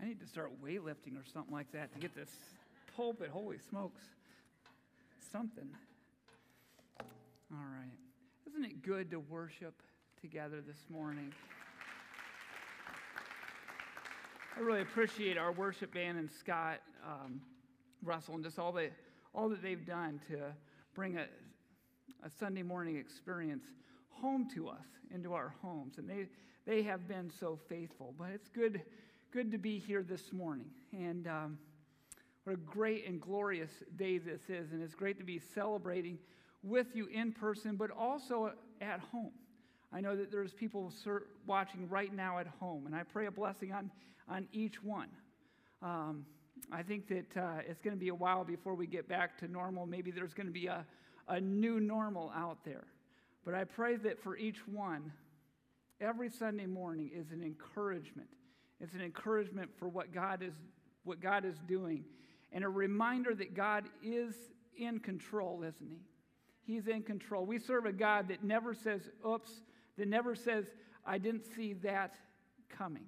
I need to start weightlifting or something like that to get this pulpit. Holy smokes. Something. All right. Isn't it good to worship together this morning? I really appreciate our worship band and Scott um, Russell and just all, the, all that they've done to bring a, a Sunday morning experience home to us, into our homes. And they, they have been so faithful. But it's good, good to be here this morning. And um, what a great and glorious day this is. And it's great to be celebrating with you in person, but also at home. I know that there's people watching right now at home, and I pray a blessing on, on each one. Um, I think that uh, it's going to be a while before we get back to normal. Maybe there's going to be a, a new normal out there. But I pray that for each one, every Sunday morning is an encouragement. It's an encouragement for what God is, what God is doing, and a reminder that God is in control, isn't He? He's in control. We serve a God that never says, oops, that never says, I didn't see that coming.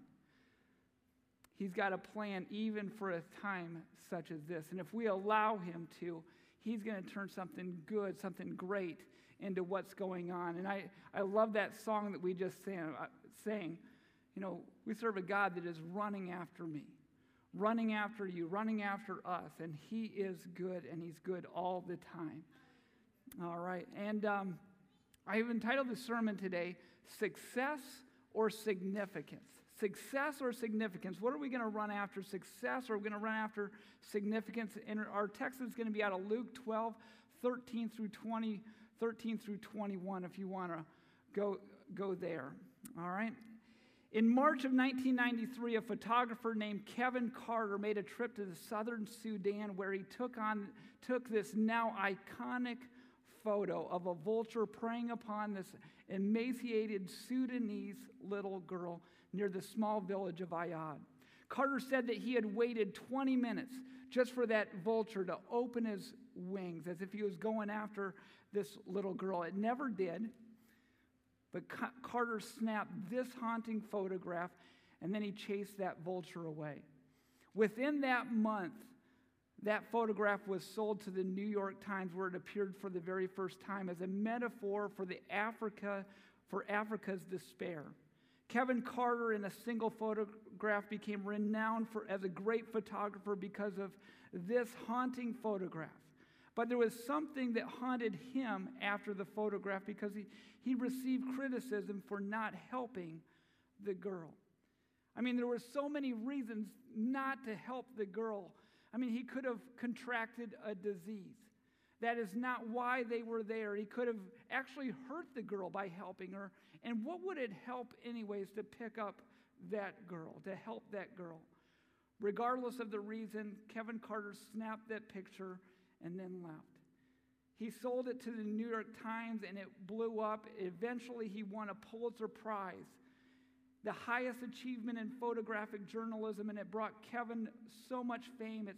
He's got a plan even for a time such as this. And if we allow Him to, He's going to turn something good, something great into what's going on. And I, I love that song that we just sang, uh, sang. You know, we serve a God that is running after me, running after you, running after us. And He is good, and He's good all the time. All right. And um, I have entitled the sermon today, Success or Significance. Success or significance. What are we going to run after? Success or are we going to run after significance? And our text is going to be out of Luke 12, 13 through 20, 13 through 21, if you want to go, go there. All right. In March of 1993, a photographer named Kevin Carter made a trip to the southern Sudan where he took, on, took this now iconic photo of a vulture preying upon this emaciated Sudanese little girl near the small village of Ayod. Carter said that he had waited 20 minutes just for that vulture to open his wings as if he was going after this little girl. It never did. But Carter snapped this haunting photograph and then he chased that vulture away. Within that month, that photograph was sold to the New York Times where it appeared for the very first time as a metaphor for the Africa for Africa's despair. Kevin Carter, in a single photograph, became renowned for, as a great photographer because of this haunting photograph. But there was something that haunted him after the photograph because he, he received criticism for not helping the girl. I mean, there were so many reasons not to help the girl. I mean, he could have contracted a disease. That is not why they were there. He could have actually hurt the girl by helping her. And what would it help, anyways, to pick up that girl, to help that girl? Regardless of the reason, Kevin Carter snapped that picture and then left. He sold it to the New York Times and it blew up. Eventually, he won a Pulitzer Prize the highest achievement in photographic journalism, and it brought Kevin so much fame. It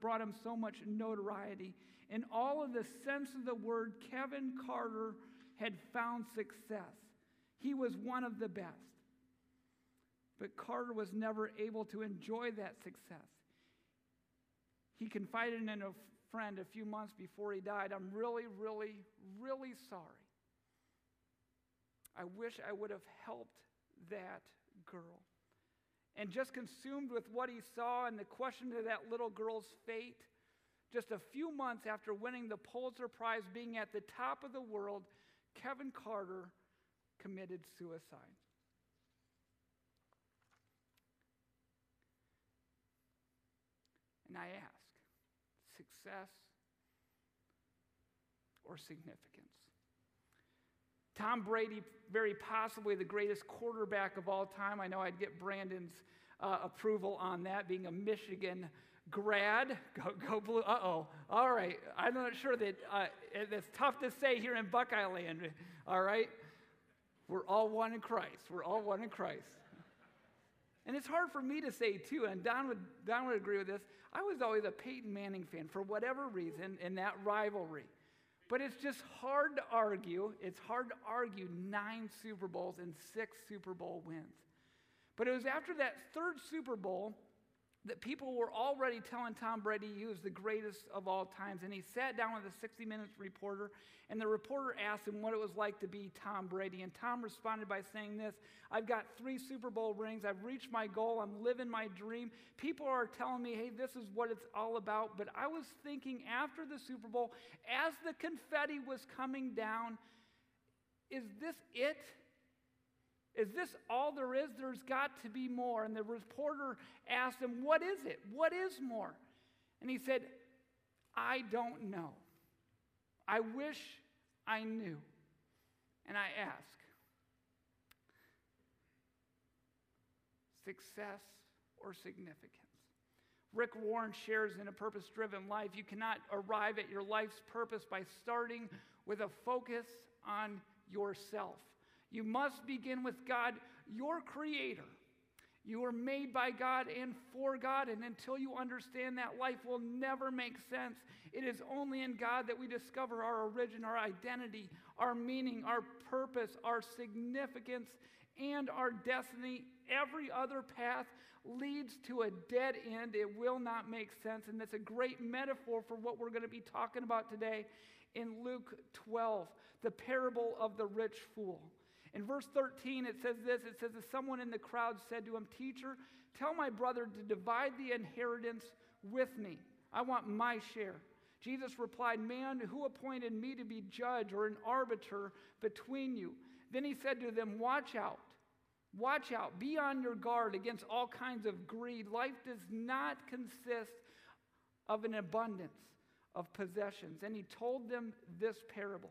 brought him so much notoriety. In all of the sense of the word, Kevin Carter had found success. He was one of the best. But Carter was never able to enjoy that success. He confided in a friend a few months before he died I'm really, really, really sorry. I wish I would have helped that girl. And just consumed with what he saw and the question of that little girl's fate, just a few months after winning the Pulitzer Prize, being at the top of the world, Kevin Carter committed suicide. And I ask success or significance? Tom Brady, very possibly the greatest quarterback of all time. I know I'd get Brandon's uh, approval on that, being a Michigan grad. Go, go blue. Uh oh. All right. I'm not sure that uh, it's tough to say here in Buckeye land. All right. We're all one in Christ. We're all one in Christ. And it's hard for me to say too, and Don would, Don would agree with this. I was always a Peyton Manning fan for whatever reason in that rivalry. But it's just hard to argue. It's hard to argue nine Super Bowls and six Super Bowl wins. But it was after that third Super Bowl that people were already telling Tom Brady he was the greatest of all times. And he sat down with a 60 Minutes reporter, and the reporter asked him what it was like to be Tom Brady. And Tom responded by saying this I've got three Super Bowl rings. I've reached my goal. I'm living my dream. People are telling me, hey, this is what it's all about. But I was thinking after the Super Bowl, as the confetti was coming down, is this it? Is this all there is? There's got to be more. And the reporter asked him, What is it? What is more? And he said, I don't know. I wish I knew. And I ask, success or significance? Rick Warren shares in A Purpose Driven Life you cannot arrive at your life's purpose by starting with a focus on yourself. You must begin with God, your creator. You are made by God and for God, and until you understand that, life will never make sense. It is only in God that we discover our origin, our identity, our meaning, our purpose, our significance, and our destiny. Every other path leads to a dead end. It will not make sense. And that's a great metaphor for what we're going to be talking about today in Luke 12, the parable of the rich fool. In verse 13, it says this it says, that someone in the crowd said to him, Teacher, tell my brother to divide the inheritance with me. I want my share. Jesus replied, Man, who appointed me to be judge or an arbiter between you? Then he said to them, Watch out. Watch out. Be on your guard against all kinds of greed. Life does not consist of an abundance of possessions. And he told them this parable.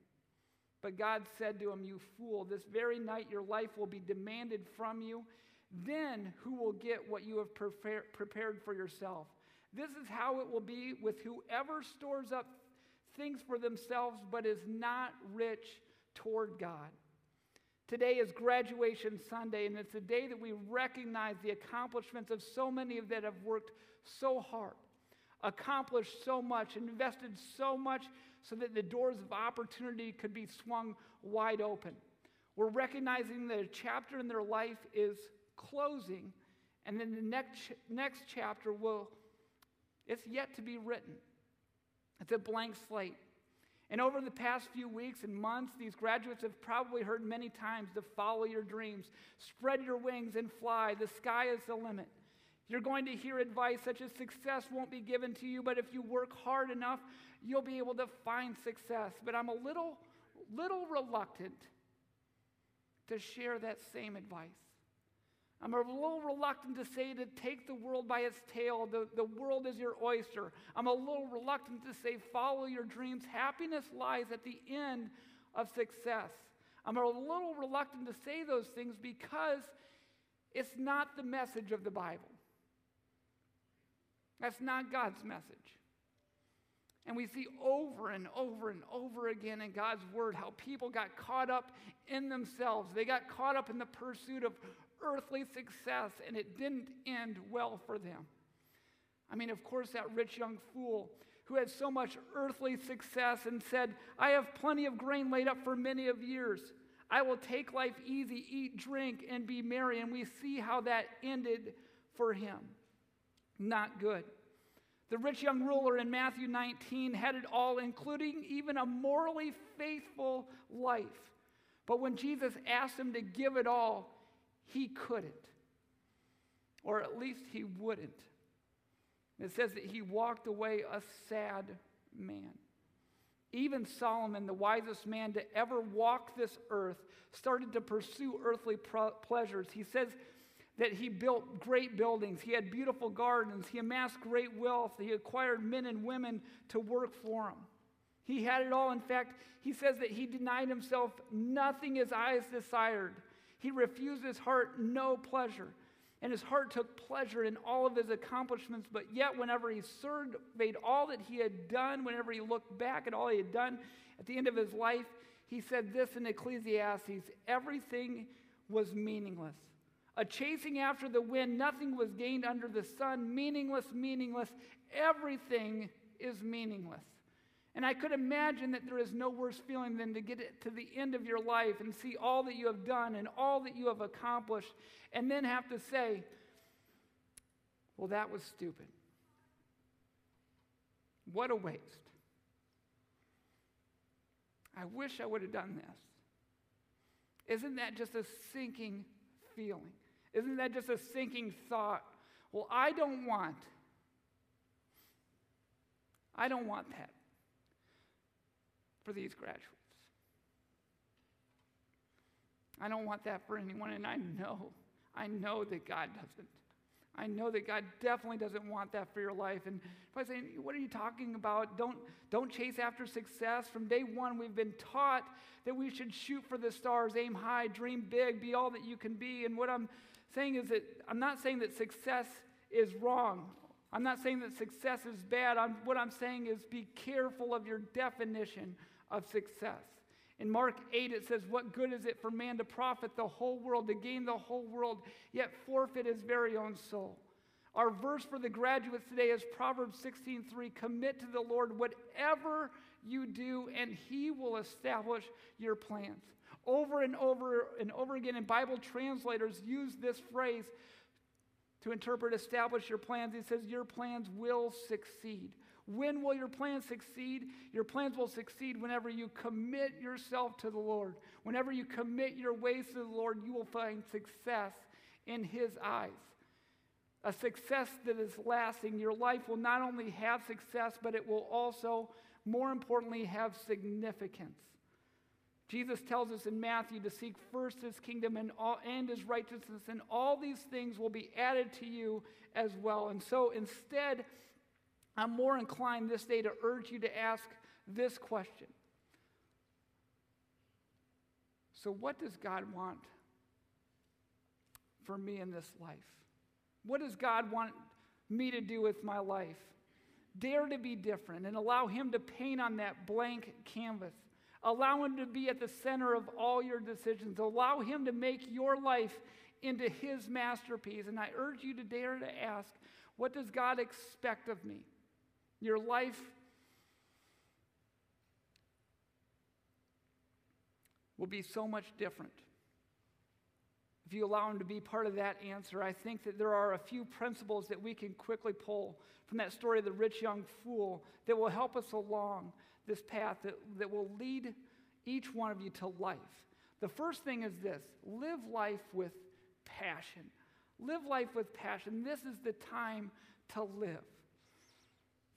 But God said to him, You fool, this very night your life will be demanded from you. Then who will get what you have prepared for yourself? This is how it will be with whoever stores up things for themselves but is not rich toward God. Today is graduation Sunday, and it's a day that we recognize the accomplishments of so many of that have worked so hard, accomplished so much, invested so much so that the doors of opportunity could be swung wide open. We're recognizing that a chapter in their life is closing, and then the next, next chapter will, it's yet to be written. It's a blank slate. And over the past few weeks and months, these graduates have probably heard many times to follow your dreams, spread your wings and fly. The sky is the limit. You're going to hear advice such as success won't be given to you, but if you work hard enough, you'll be able to find success. But I'm a little, little reluctant to share that same advice. I'm a little reluctant to say to take the world by its tail. The, the world is your oyster. I'm a little reluctant to say follow your dreams. Happiness lies at the end of success. I'm a little reluctant to say those things because it's not the message of the Bible. That's not God's message. And we see over and over and over again in God's word how people got caught up in themselves. They got caught up in the pursuit of earthly success, and it didn't end well for them. I mean, of course, that rich young fool who had so much earthly success and said, I have plenty of grain laid up for many of years. I will take life easy, eat, drink, and be merry. And we see how that ended for him. Not good. The rich young ruler in Matthew 19 had it all, including even a morally faithful life. But when Jesus asked him to give it all, he couldn't. Or at least he wouldn't. It says that he walked away a sad man. Even Solomon, the wisest man to ever walk this earth, started to pursue earthly pleasures. He says that he built great buildings, he had beautiful gardens, he amassed great wealth, he acquired men and women to work for him. He had it all. In fact, he says that he denied himself nothing his eyes desired. He refused his heart no pleasure. and his heart took pleasure in all of his accomplishments. But yet, whenever he surveyed all that he had done, whenever he looked back at all he had done at the end of his life, he said this in Ecclesiastes everything was meaningless. A chasing after the wind, nothing was gained under the sun, meaningless, meaningless. Everything is meaningless. And I could imagine that there is no worse feeling than to get to the end of your life and see all that you have done and all that you have accomplished, and then have to say, well, that was stupid. What a waste. I wish I would have done this. Isn't that just a sinking feeling? Isn't that just a sinking thought? Well, I don't want, I don't want that for these graduates. I don't want that for anyone, and I know, I know that God doesn't. I know that God definitely doesn't want that for your life. And if I say, what are you talking about? Don't, don't chase after success. From day one, we've been taught that we should shoot for the stars, aim high, dream big, be all that you can be. And what I'm saying is that I'm not saying that success is wrong. I'm not saying that success is bad. I'm, what I'm saying is be careful of your definition of success. In Mark 8, it says, What good is it for man to profit the whole world, to gain the whole world, yet forfeit his very own soul? Our verse for the graduates today is Proverbs 16:3. Commit to the Lord whatever you do, and he will establish your plans. Over and over and over again, and Bible translators use this phrase to interpret establish your plans. He says, Your plans will succeed. When will your plans succeed? Your plans will succeed whenever you commit yourself to the Lord. Whenever you commit your ways to the Lord, you will find success in His eyes. A success that is lasting. Your life will not only have success, but it will also, more importantly, have significance. Jesus tells us in Matthew to seek first his kingdom and, all, and his righteousness, and all these things will be added to you as well. And so instead, I'm more inclined this day to urge you to ask this question So, what does God want for me in this life? What does God want me to do with my life? Dare to be different and allow Him to paint on that blank canvas. Allow Him to be at the center of all your decisions. Allow Him to make your life into His masterpiece. And I urge you to dare to ask, what does God expect of me? Your life will be so much different. If you allow him to be part of that answer, I think that there are a few principles that we can quickly pull from that story of the rich young fool that will help us along this path that, that will lead each one of you to life. The first thing is this live life with passion. Live life with passion. This is the time to live.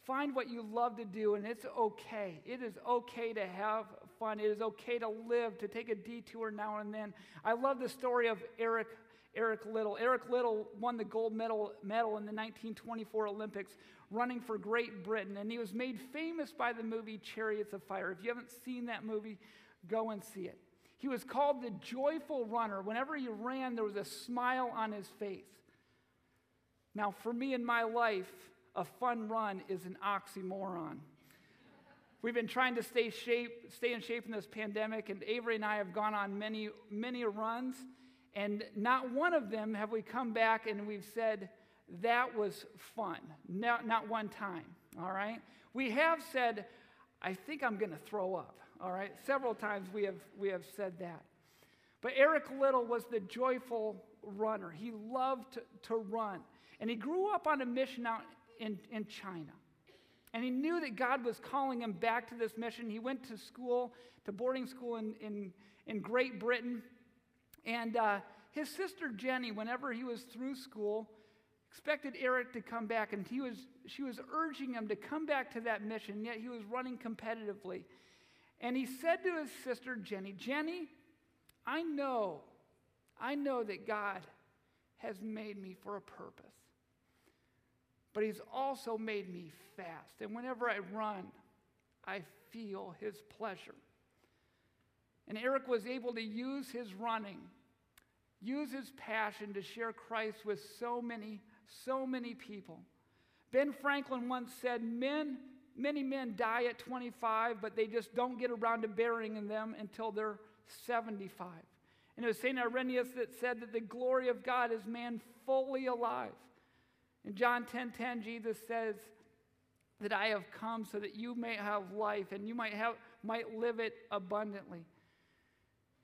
Find what you love to do, and it's okay. It is okay to have fun. It is okay to live, to take a detour now and then. I love the story of Eric, Eric Liddell. Eric Liddell won the gold medal, medal in the 1924 Olympics running for Great Britain, and he was made famous by the movie Chariots of Fire. If you haven't seen that movie, go and see it. He was called the joyful runner. Whenever he ran, there was a smile on his face. Now, for me in my life, a fun run is an oxymoron. We've been trying to stay shape, stay in shape in this pandemic, and Avery and I have gone on many, many runs, and not one of them have we come back and we've said, that was fun. Not, not one time, all right? We have said, I think I'm going to throw up, all right? Several times we have, we have said that. But Eric Liddell was the joyful runner. He loved to, to run. And he grew up on a mission out in, in China. And he knew that God was calling him back to this mission. He went to school, to boarding school in, in, in Great Britain. And uh, his sister Jenny, whenever he was through school, expected Eric to come back. And he was, she was urging him to come back to that mission, yet he was running competitively. And he said to his sister Jenny, Jenny, I know, I know that God has made me for a purpose but He's also made me fast. And whenever I run, I feel His pleasure. And Eric was able to use his running use his passion to share Christ with so many, so many people. Ben Franklin once said, Men, many men die at 25, but they just don't get around to burying in them until they're 75. And it was St. Irenaeus that said that the glory of God is man fully alive. In John 10:10, 10, 10, Jesus says that I have come so that you may have life and you might, have, might live it abundantly.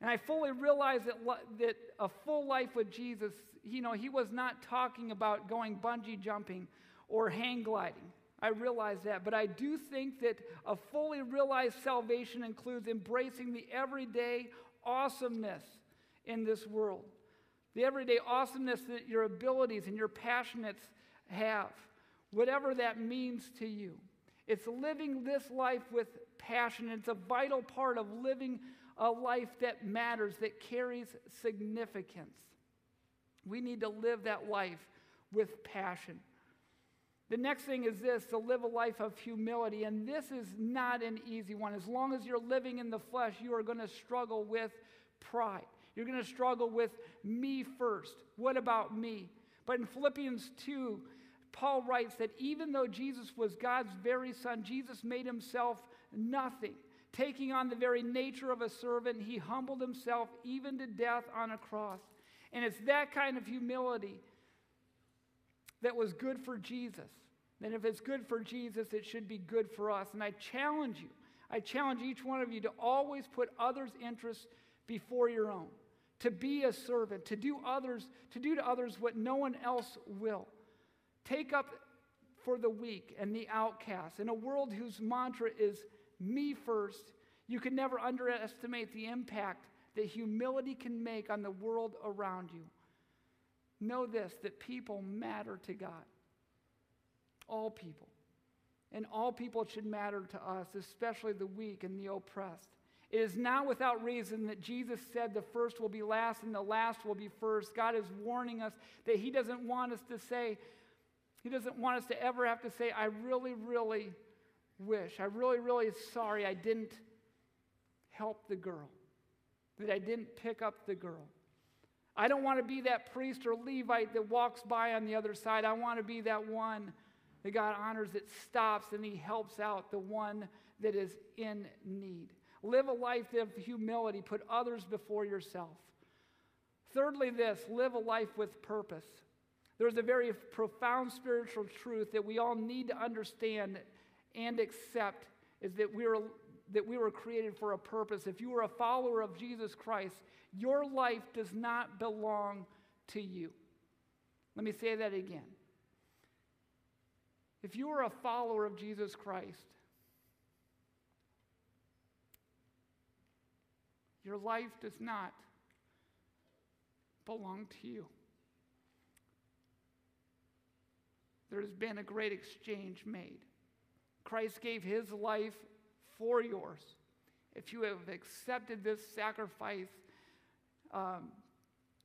And I fully realize that, that a full life with Jesus, you know, he was not talking about going bungee jumping or hang gliding. I realize that. But I do think that a fully realized salvation includes embracing the everyday awesomeness in this world, the everyday awesomeness that your abilities and your passionates have, whatever that means to you. It's living this life with passion. It's a vital part of living a life that matters, that carries significance. We need to live that life with passion. The next thing is this to live a life of humility. And this is not an easy one. As long as you're living in the flesh, you are going to struggle with pride. You're going to struggle with me first. What about me? But in Philippians 2, Paul writes that even though Jesus was God's very son, Jesus made himself nothing. Taking on the very nature of a servant, he humbled himself even to death on a cross. And it's that kind of humility that was good for Jesus. And if it's good for Jesus, it should be good for us. And I challenge you, I challenge each one of you to always put others' interests before your own, to be a servant, to do others, to do to others what no one else will. Take up for the weak and the outcast. In a world whose mantra is me first, you can never underestimate the impact that humility can make on the world around you. Know this that people matter to God. All people. And all people should matter to us, especially the weak and the oppressed. It is not without reason that Jesus said the first will be last and the last will be first. God is warning us that He doesn't want us to say, He doesn't want us to ever have to say, I really, really wish, I really, really sorry I didn't help the girl, that I didn't pick up the girl. I don't want to be that priest or Levite that walks by on the other side. I want to be that one that God honors, that stops and he helps out the one that is in need. Live a life of humility, put others before yourself. Thirdly, this live a life with purpose. There's a very profound spiritual truth that we all need to understand and accept is that we, are, that we were created for a purpose. If you are a follower of Jesus Christ, your life does not belong to you. Let me say that again. If you are a follower of Jesus Christ, your life does not belong to you. There has been a great exchange made. Christ gave his life for yours. If you have accepted this sacrifice, um,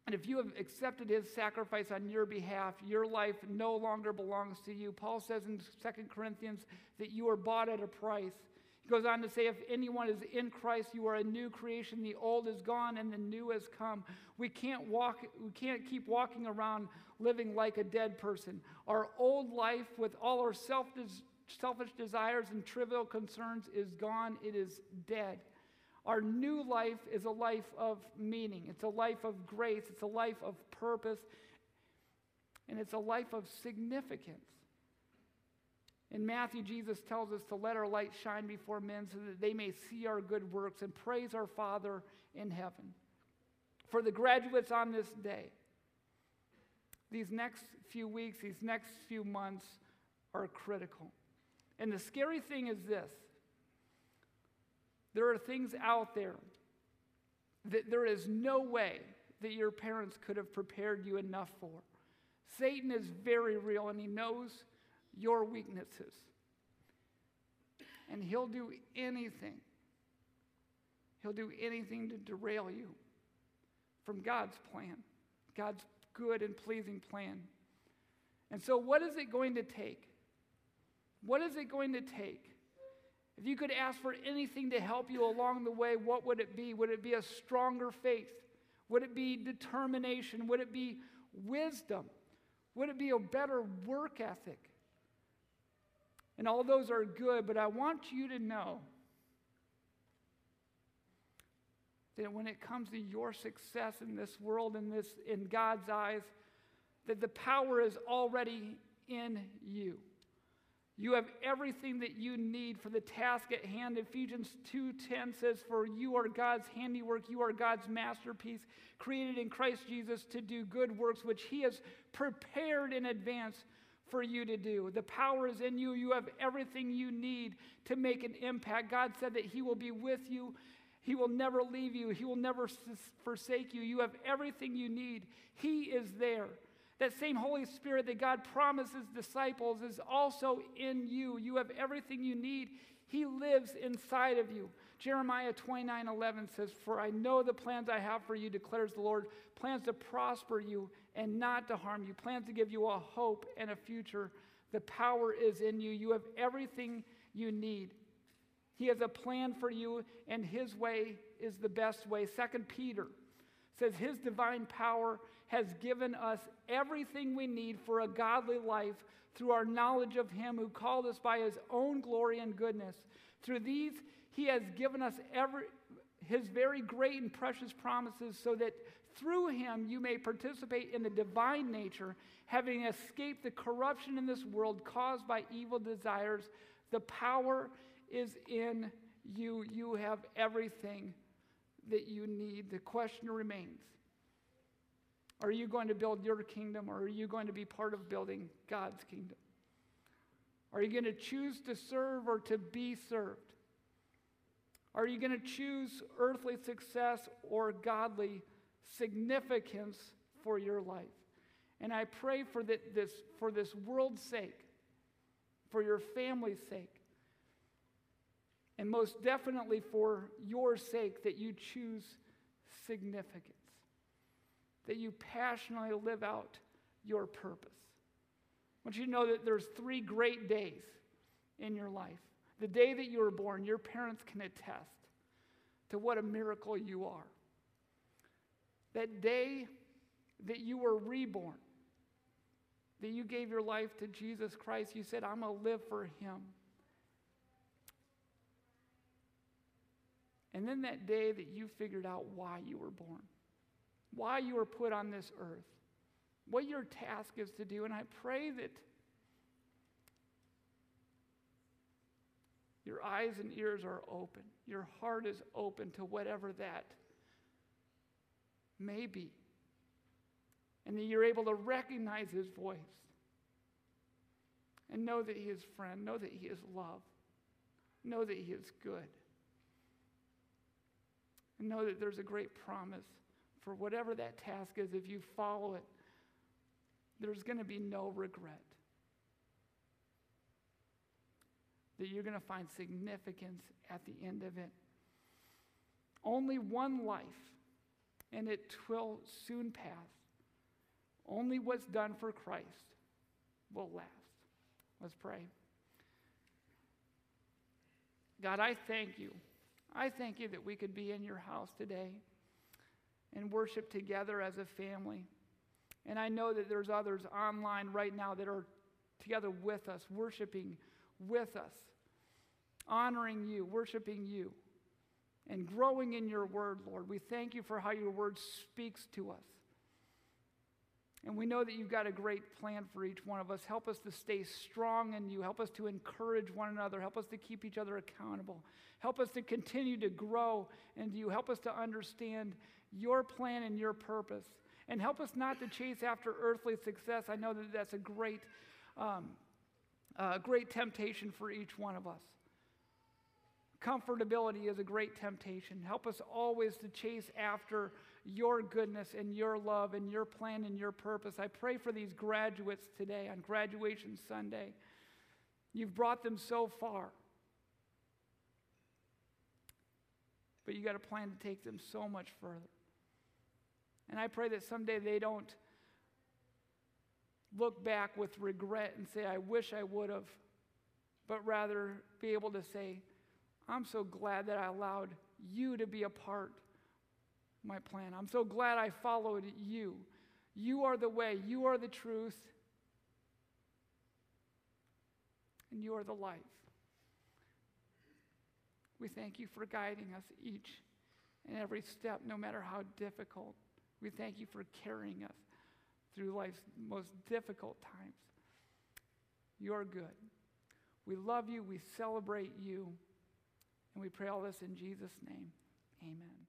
and if you have accepted his sacrifice on your behalf, your life no longer belongs to you. Paul says in 2 Corinthians that you are bought at a price. He goes on to say, if anyone is in Christ, you are a new creation. The old is gone and the new has come. We can't walk, we can't keep walking around living like a dead person. Our old life with all our self selfish desires and trivial concerns is gone, it is dead. Our new life is a life of meaning, it's a life of grace, it's a life of purpose, and it's a life of significance. In Matthew, Jesus tells us to let our light shine before men so that they may see our good works and praise our Father in heaven. For the graduates on this day, these next few weeks, these next few months are critical. And the scary thing is this there are things out there that there is no way that your parents could have prepared you enough for. Satan is very real and he knows your weaknesses. And he'll do anything. He'll do anything to derail you from God's plan, God's good and pleasing plan. And so, what is it going to take? What is it going to take? If you could ask for anything to help you along the way, what would it be? Would it be a stronger faith? Would it be determination? Would it be wisdom? Would it be a better work ethic? And all those are good, but I want you to know that when it comes to your success in this world, in, this, in God's eyes, that the power is already in you. You have everything that you need for the task at hand. Ephesians 2:10 says, "For you are God's handiwork, you are God's masterpiece, created in Christ Jesus to do good works which he has prepared in advance for you to do. The power is in you. You have everything you need to make an impact. God said that he will be with you. He will never leave you. He will never forsake you. You have everything you need. He is there. That same Holy Spirit that God promises disciples is also in you. You have everything you need. He lives inside of you. Jeremiah 29 11 says, For I know the plans I have for you, declares the Lord plans to prosper you and not to harm you, plans to give you a hope and a future. The power is in you. You have everything you need. He has a plan for you, and His way is the best way. Second Peter says, His divine power has given us everything we need for a godly life through our knowledge of Him who called us by His own glory and goodness. Through these, He has given us every, His very great and precious promises so that through Him you may participate in the divine nature, having escaped the corruption in this world caused by evil desires. The power is in you. You have everything that you need. The question remains are you going to build your kingdom or are you going to be part of building God's kingdom? Are you going to choose to serve or to be served? Are you going to choose earthly success or godly significance for your life? And I pray for this, for this world's sake, for your family's sake, and most definitely for your sake that you choose significance that you passionately live out your purpose. I want you to know that there's three great days in your life. The day that you were born, your parents can attest to what a miracle you are. That day that you were reborn, that you gave your life to Jesus Christ, you said, I'm going to live for him. And then that day that you figured out why you were born why you were put on this earth, what your task is to do. And I pray that your eyes and ears are open, your heart is open to whatever that may be, and that you're able to recognize His voice and know that He is friend, know that He is love, know that He is good, and know that there's a great promise for whatever that task is, if you follow it, there's going to be no regret. That you're going to find significance at the end of it. Only one life, and it will soon pass. Only what's done for Christ will last. Let's pray. God, I thank you. I thank you that we could be in your house today and worship together as a family. And I know that there's others online right now that are together with us, worshiping with us, honoring you, worshiping you, and growing in your word, Lord. We thank you for how your word speaks to us. And we know that you've got a great plan for each one of us. Help us to stay strong in you. Help us to encourage one another. Help us to keep each other accountable. Help us to continue to grow into you. Help us to understand your plan and your purpose. And help us not to chase after earthly success. I know that that's a great, um, uh, great temptation for each one of us. Comfortability is a great temptation. Help us always to chase after your goodness and your love and your plan and your purpose. I pray for these graduates today on graduation Sunday. You've brought them so far. But you got a plan to take them so much further. And I pray that someday they don't look back with regret and say, I wish I would have, but rather be able to say, I'm so glad that I allowed you to be a part of my plan. I'm so glad I followed you. You are the way, you are the truth, and you are the life. We thank you for guiding us each and every step, no matter how difficult. We thank you for carrying us through life's most difficult times. You are good. We love you, we celebrate you, and we pray all this in Jesus' name. Amen.